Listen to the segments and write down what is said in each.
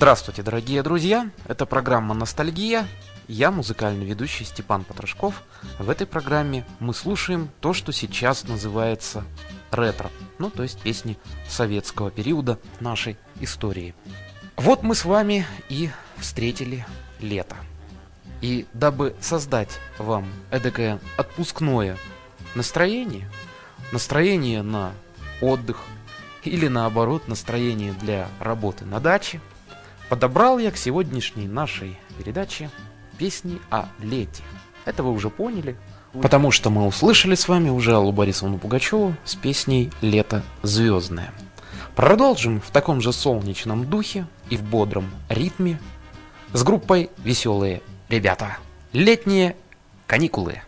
Здравствуйте, дорогие друзья! Это программа «Ностальгия». Я музыкальный ведущий Степан Потрошков. В этой программе мы слушаем то, что сейчас называется ретро. Ну, то есть песни советского периода нашей истории. Вот мы с вами и встретили лето. И дабы создать вам эдакое отпускное настроение, настроение на отдых или наоборот настроение для работы на даче – Подобрал я к сегодняшней нашей передаче песни о лете. Это вы уже поняли, потому что мы услышали с вами уже Аллу Борисовну Пугачеву с песней «Лето звездное». Продолжим в таком же солнечном духе и в бодром ритме с группой «Веселые ребята». Летние каникулы.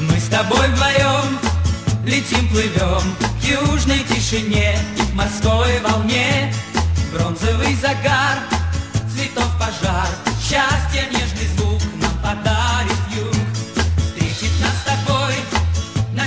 Мы с тобой вдвоем летим, плывем южной тишине морской волне. Бронзовый загар, цветов пожар, счастье, нежный звук нам подарит юг. Встретит нас с тобой на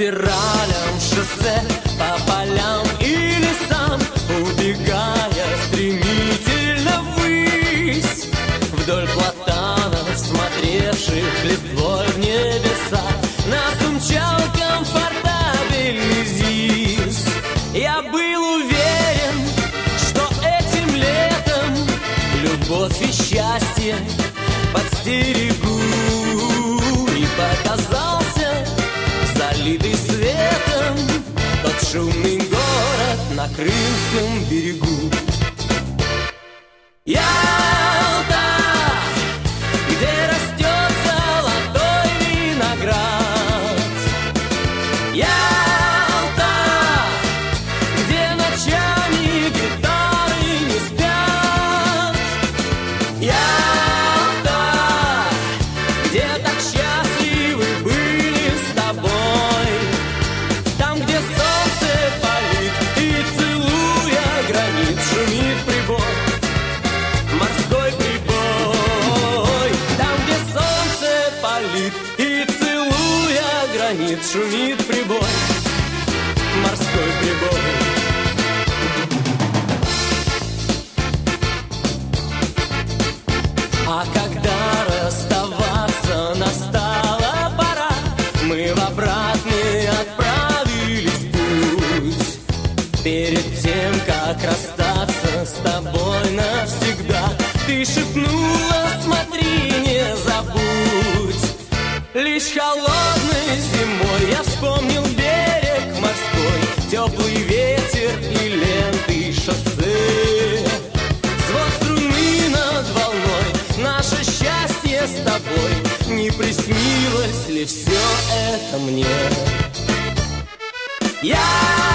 спиралям шоссе, по полям и лесам, убегая стремительно ввысь, вдоль платанов, смотревших листвой город на Крымском берегу шумит прибой Морской прибой А когда расставаться настала пора, мы в обратный отправились путь. Перед тем, как расстаться с тобой навсегда, ты шепнула, смотри, не забудь. Лишь холодной зимой теплый ветер и ленты шоссе. Звон струны над волной, наше счастье с тобой, не приснилось ли все это мне? Ялта,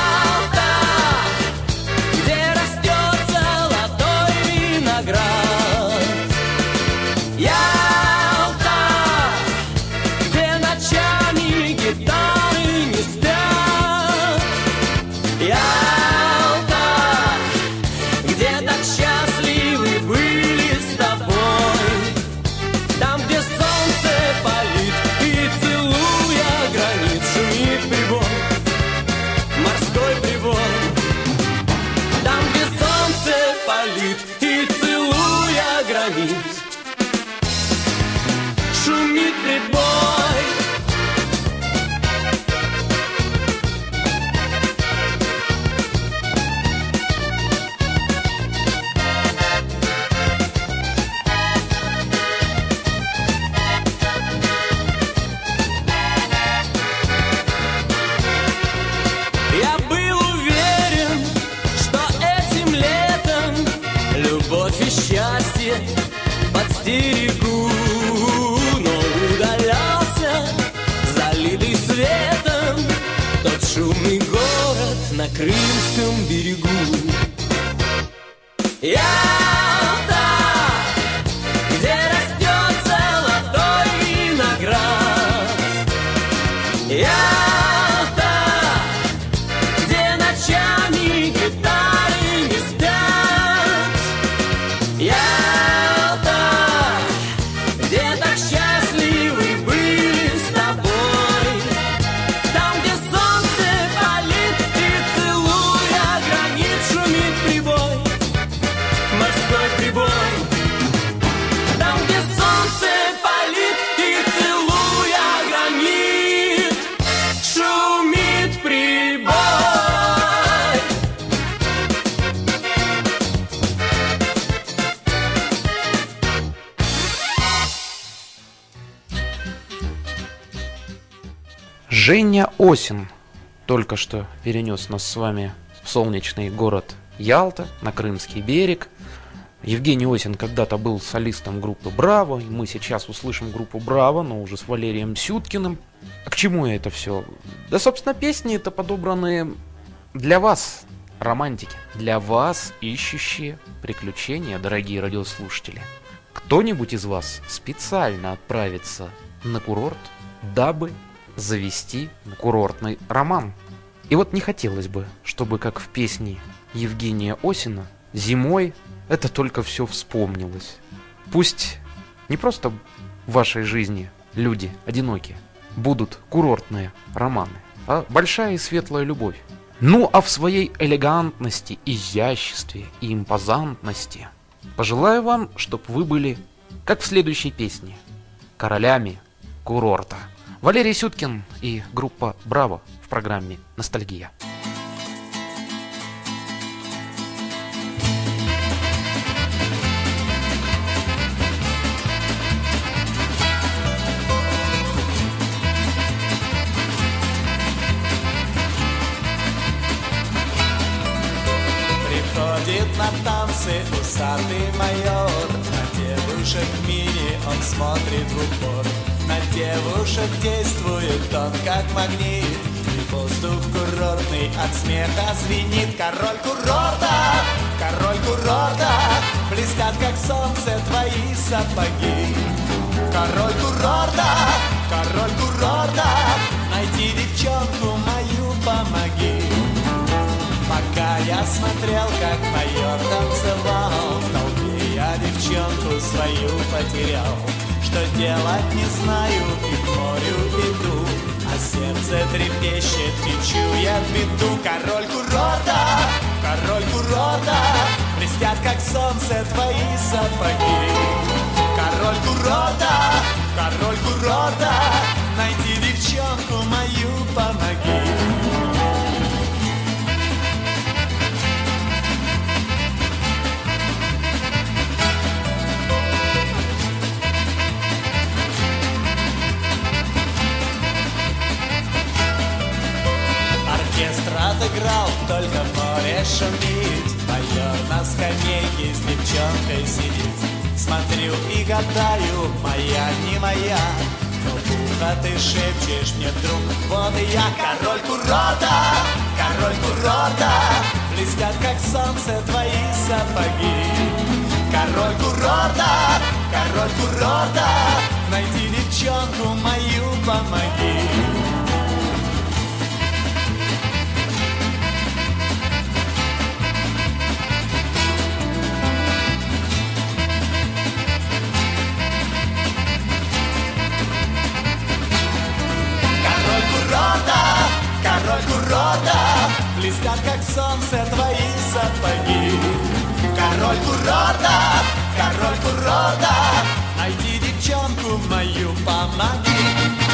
Осин только что перенес нас с вами в солнечный город Ялта, на Крымский берег. Евгений Осин когда-то был солистом группы «Браво», и мы сейчас услышим группу «Браво», но уже с Валерием Сюткиным. А к чему это все? Да, собственно, песни это подобраны для вас, романтики, для вас, ищущие приключения, дорогие радиослушатели. Кто-нибудь из вас специально отправится на курорт, дабы завести курортный роман. И вот не хотелось бы, чтобы, как в песне Евгения Осина, зимой это только все вспомнилось. Пусть не просто в вашей жизни люди одинокие будут курортные романы, а большая и светлая любовь. Ну а в своей элегантности, изяществе и импозантности пожелаю вам, чтобы вы были, как в следующей песне, королями курорта. Валерий Сюткин и группа «Браво» в программе «Ностальгия». Приходит на танцы усатый майор На девушек мини он смотрит в упор На девушек действует он как магнит. И воздух курортный от смеха звенит. Король курорта, король курорта Блестят как солнце твои сапоги. Король курорта, король курорта Найди девчонку мою помоги. Пока я смотрел, как майор танцевал В толпе я девчонку свою потерял Что делать не знаю и к морю иду А сердце трепещет, я в беду. Король курорта, король курорта Блестят, как солнце, твои сапоги. Король курорта, король курорта Найди девчонку мою, помоги отыграл, только море шумит Майор на скамейке с девчонкой сидит. Смотрю и гадаю, моя не моя Но в ухо ты шепчешь мне вдруг Вот и я король курорта, король курорта Блестят как солнце твои сапоги. Король курорта, король курорта. Найди девчонку мою, помоги король курорта Блестят, как солнце, твои сапоги. Король курорта, король курорта Найди девчонку мою, помоги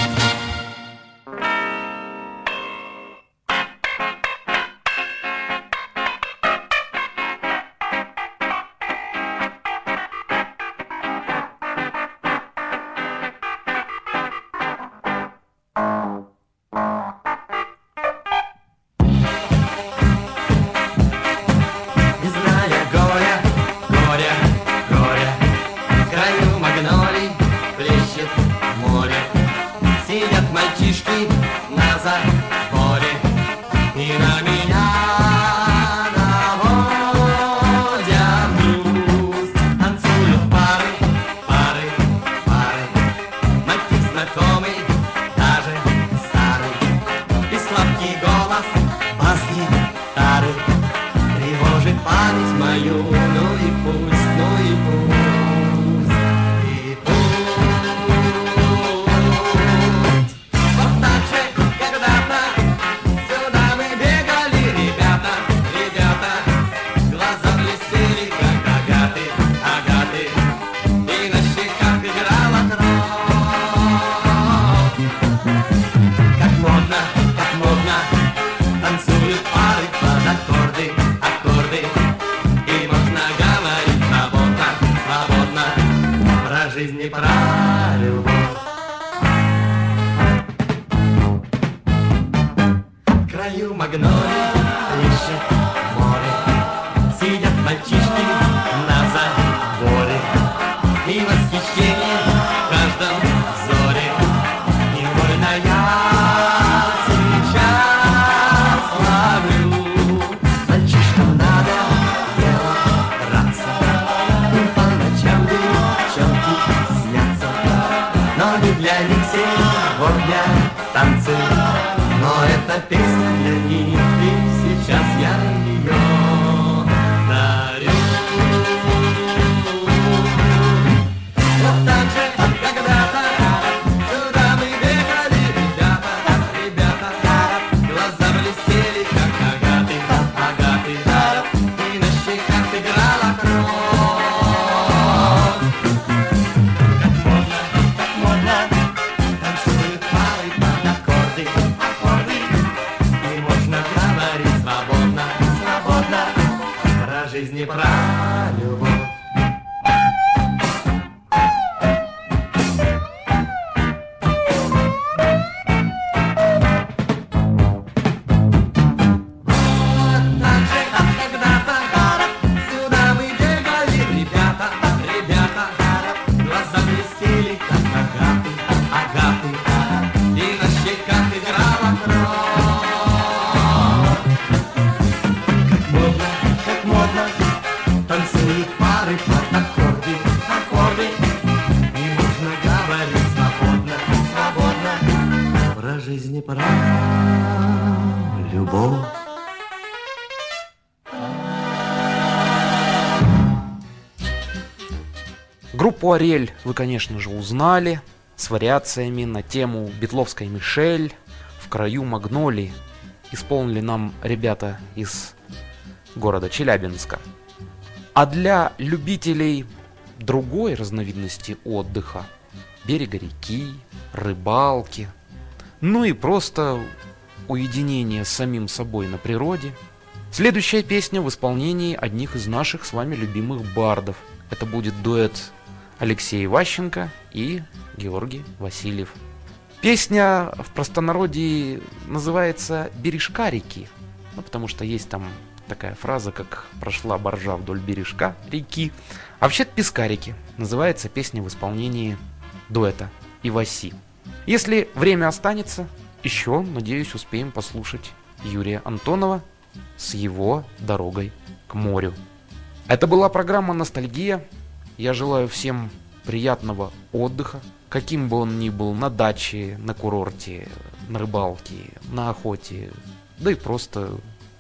жизни прав. Группу Ариэль вы, конечно же, узнали с вариациями на тему Бетловской Мишель в краю Магнолии. Исполнили нам ребята из города Челябинска. А для любителей другой разновидности отдыха, берега реки, рыбалки, ну и просто уединения с самим собой на природе, следующая песня в исполнении одних из наших с вами любимых бардов. Это будет дуэт Алексей Ващенко и Георгий Васильев. Песня в простонародье называется «Бережка реки». Ну, потому что есть там такая фраза, как «прошла боржа вдоль бережка реки». А вообще-то «Пескарики» называется песня в исполнении дуэта Иваси. Если время останется, еще, надеюсь, успеем послушать Юрия Антонова с его «Дорогой к морю». Это была программа «Ностальгия». Я желаю всем приятного отдыха, каким бы он ни был, на даче, на курорте, на рыбалке, на охоте, да и просто,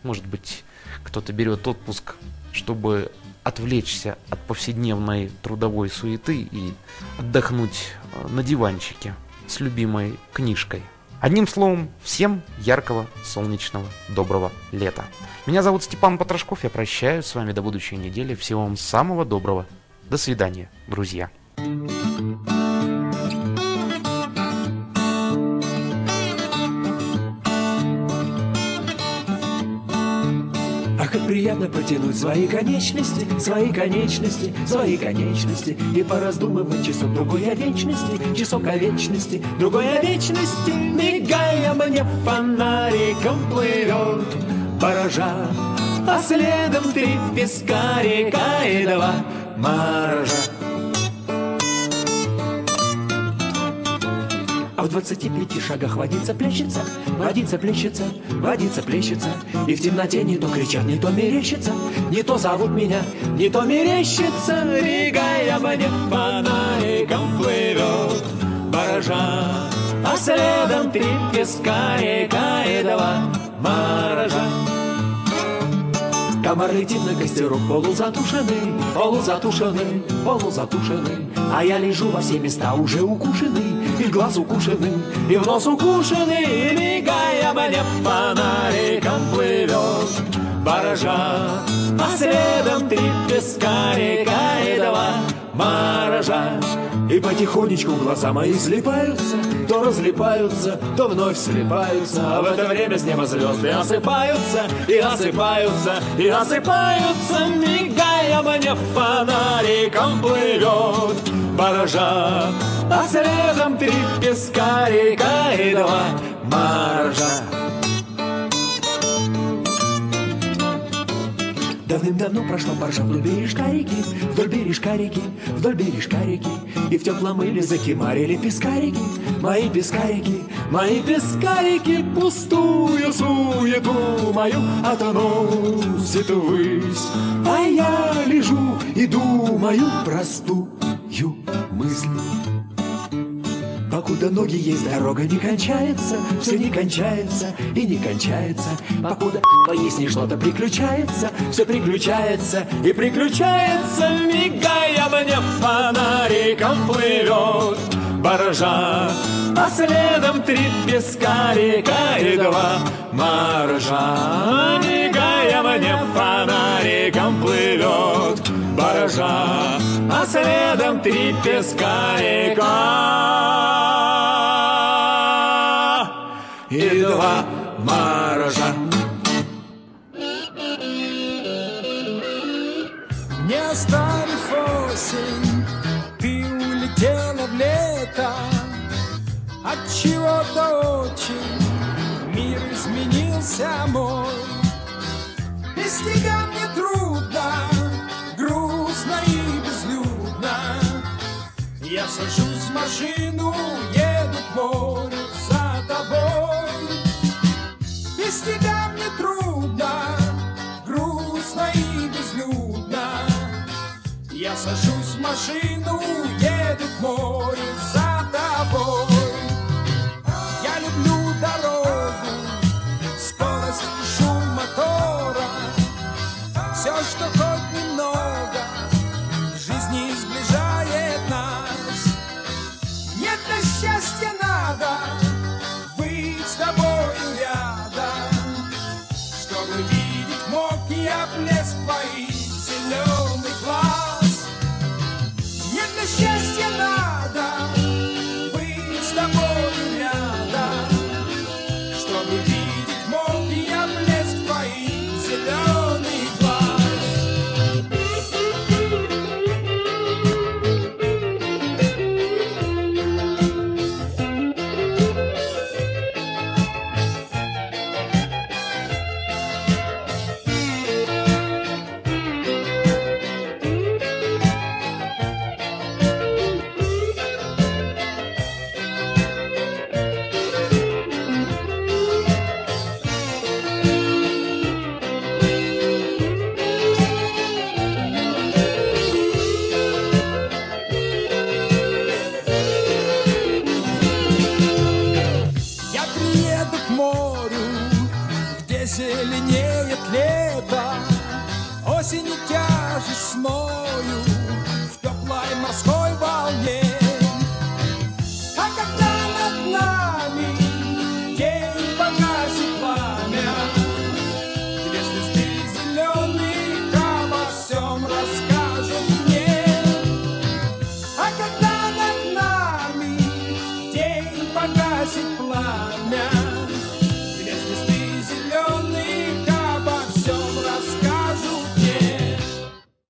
может быть, кто-то берет отпуск, чтобы отвлечься от повседневной трудовой суеты и отдохнуть э, на диванчике с любимой книжкой. Одним словом, всем яркого, солнечного, доброго лета. Меня зовут Степан Потрошков, я прощаюсь с вами до будущей недели. Всего вам самого доброго. До свидания, друзья. как приятно потянуть свои конечности, свои конечности, свои конечности. И пораздумывать часок другой о вечности, часок о вечности, другой о вечности. Мигая мне фонариком плывет баража А следом три пескарика и два моржа А в двадцати пяти шагах водится плещется, водится плещется, водится плещется. И в темноте не то кричат, не то мерещится, не то зовут меня, не то мерещится. Мигая мне фонариком плывет баража, а следом три пескарика и два морожа. Комар летит на костерок, полузатушенный, полузатушенный, полузатушенный. А я лежу во все места уже укушенный, и в глаз укушенный, и в нос укушенный, и мигая мне фонариком плывет баража. А следом три пескарика и два морожа. И потихонечку глаза мои слепаются, то разлипаются, то вновь слепаются. А в это время с неба звезды осыпаются, и осыпаются, и осыпаются, мигая мне фонариком плывет баража. А следом три пескарика и два маржа. Давным-давно прошла баржа вдоль бережка реки, вдоль бережка реки, вдоль бережка реки, И в теплом иле закимарили пескарики, мои пескарики, мои пескарики, Пустую суету мою отоносит ввысь, А я лежу и думаю простую мысль. Покуда ноги есть, дорога не кончается, все не кончается и не кончается. Покуда поясни что-то приключается, все приключается и приключается, мигая мне фонариком плывет баржа, а следом три пескарика и два моржа. Мигая мне фонариком плывет баржа, а следом три пескарика и два морожа. Не оставив осень, ты улетела в лето, от чего-то очень мир изменился мой. Без тебя мне трудно Сажусь в машину, еду к морю за тобой. Без тебя мне трудно, грустно и безлюдно. Я сажусь в машину, еду к морю за тобой. Я люблю дорогу, скорость и шум мотора. Все, что хоть немного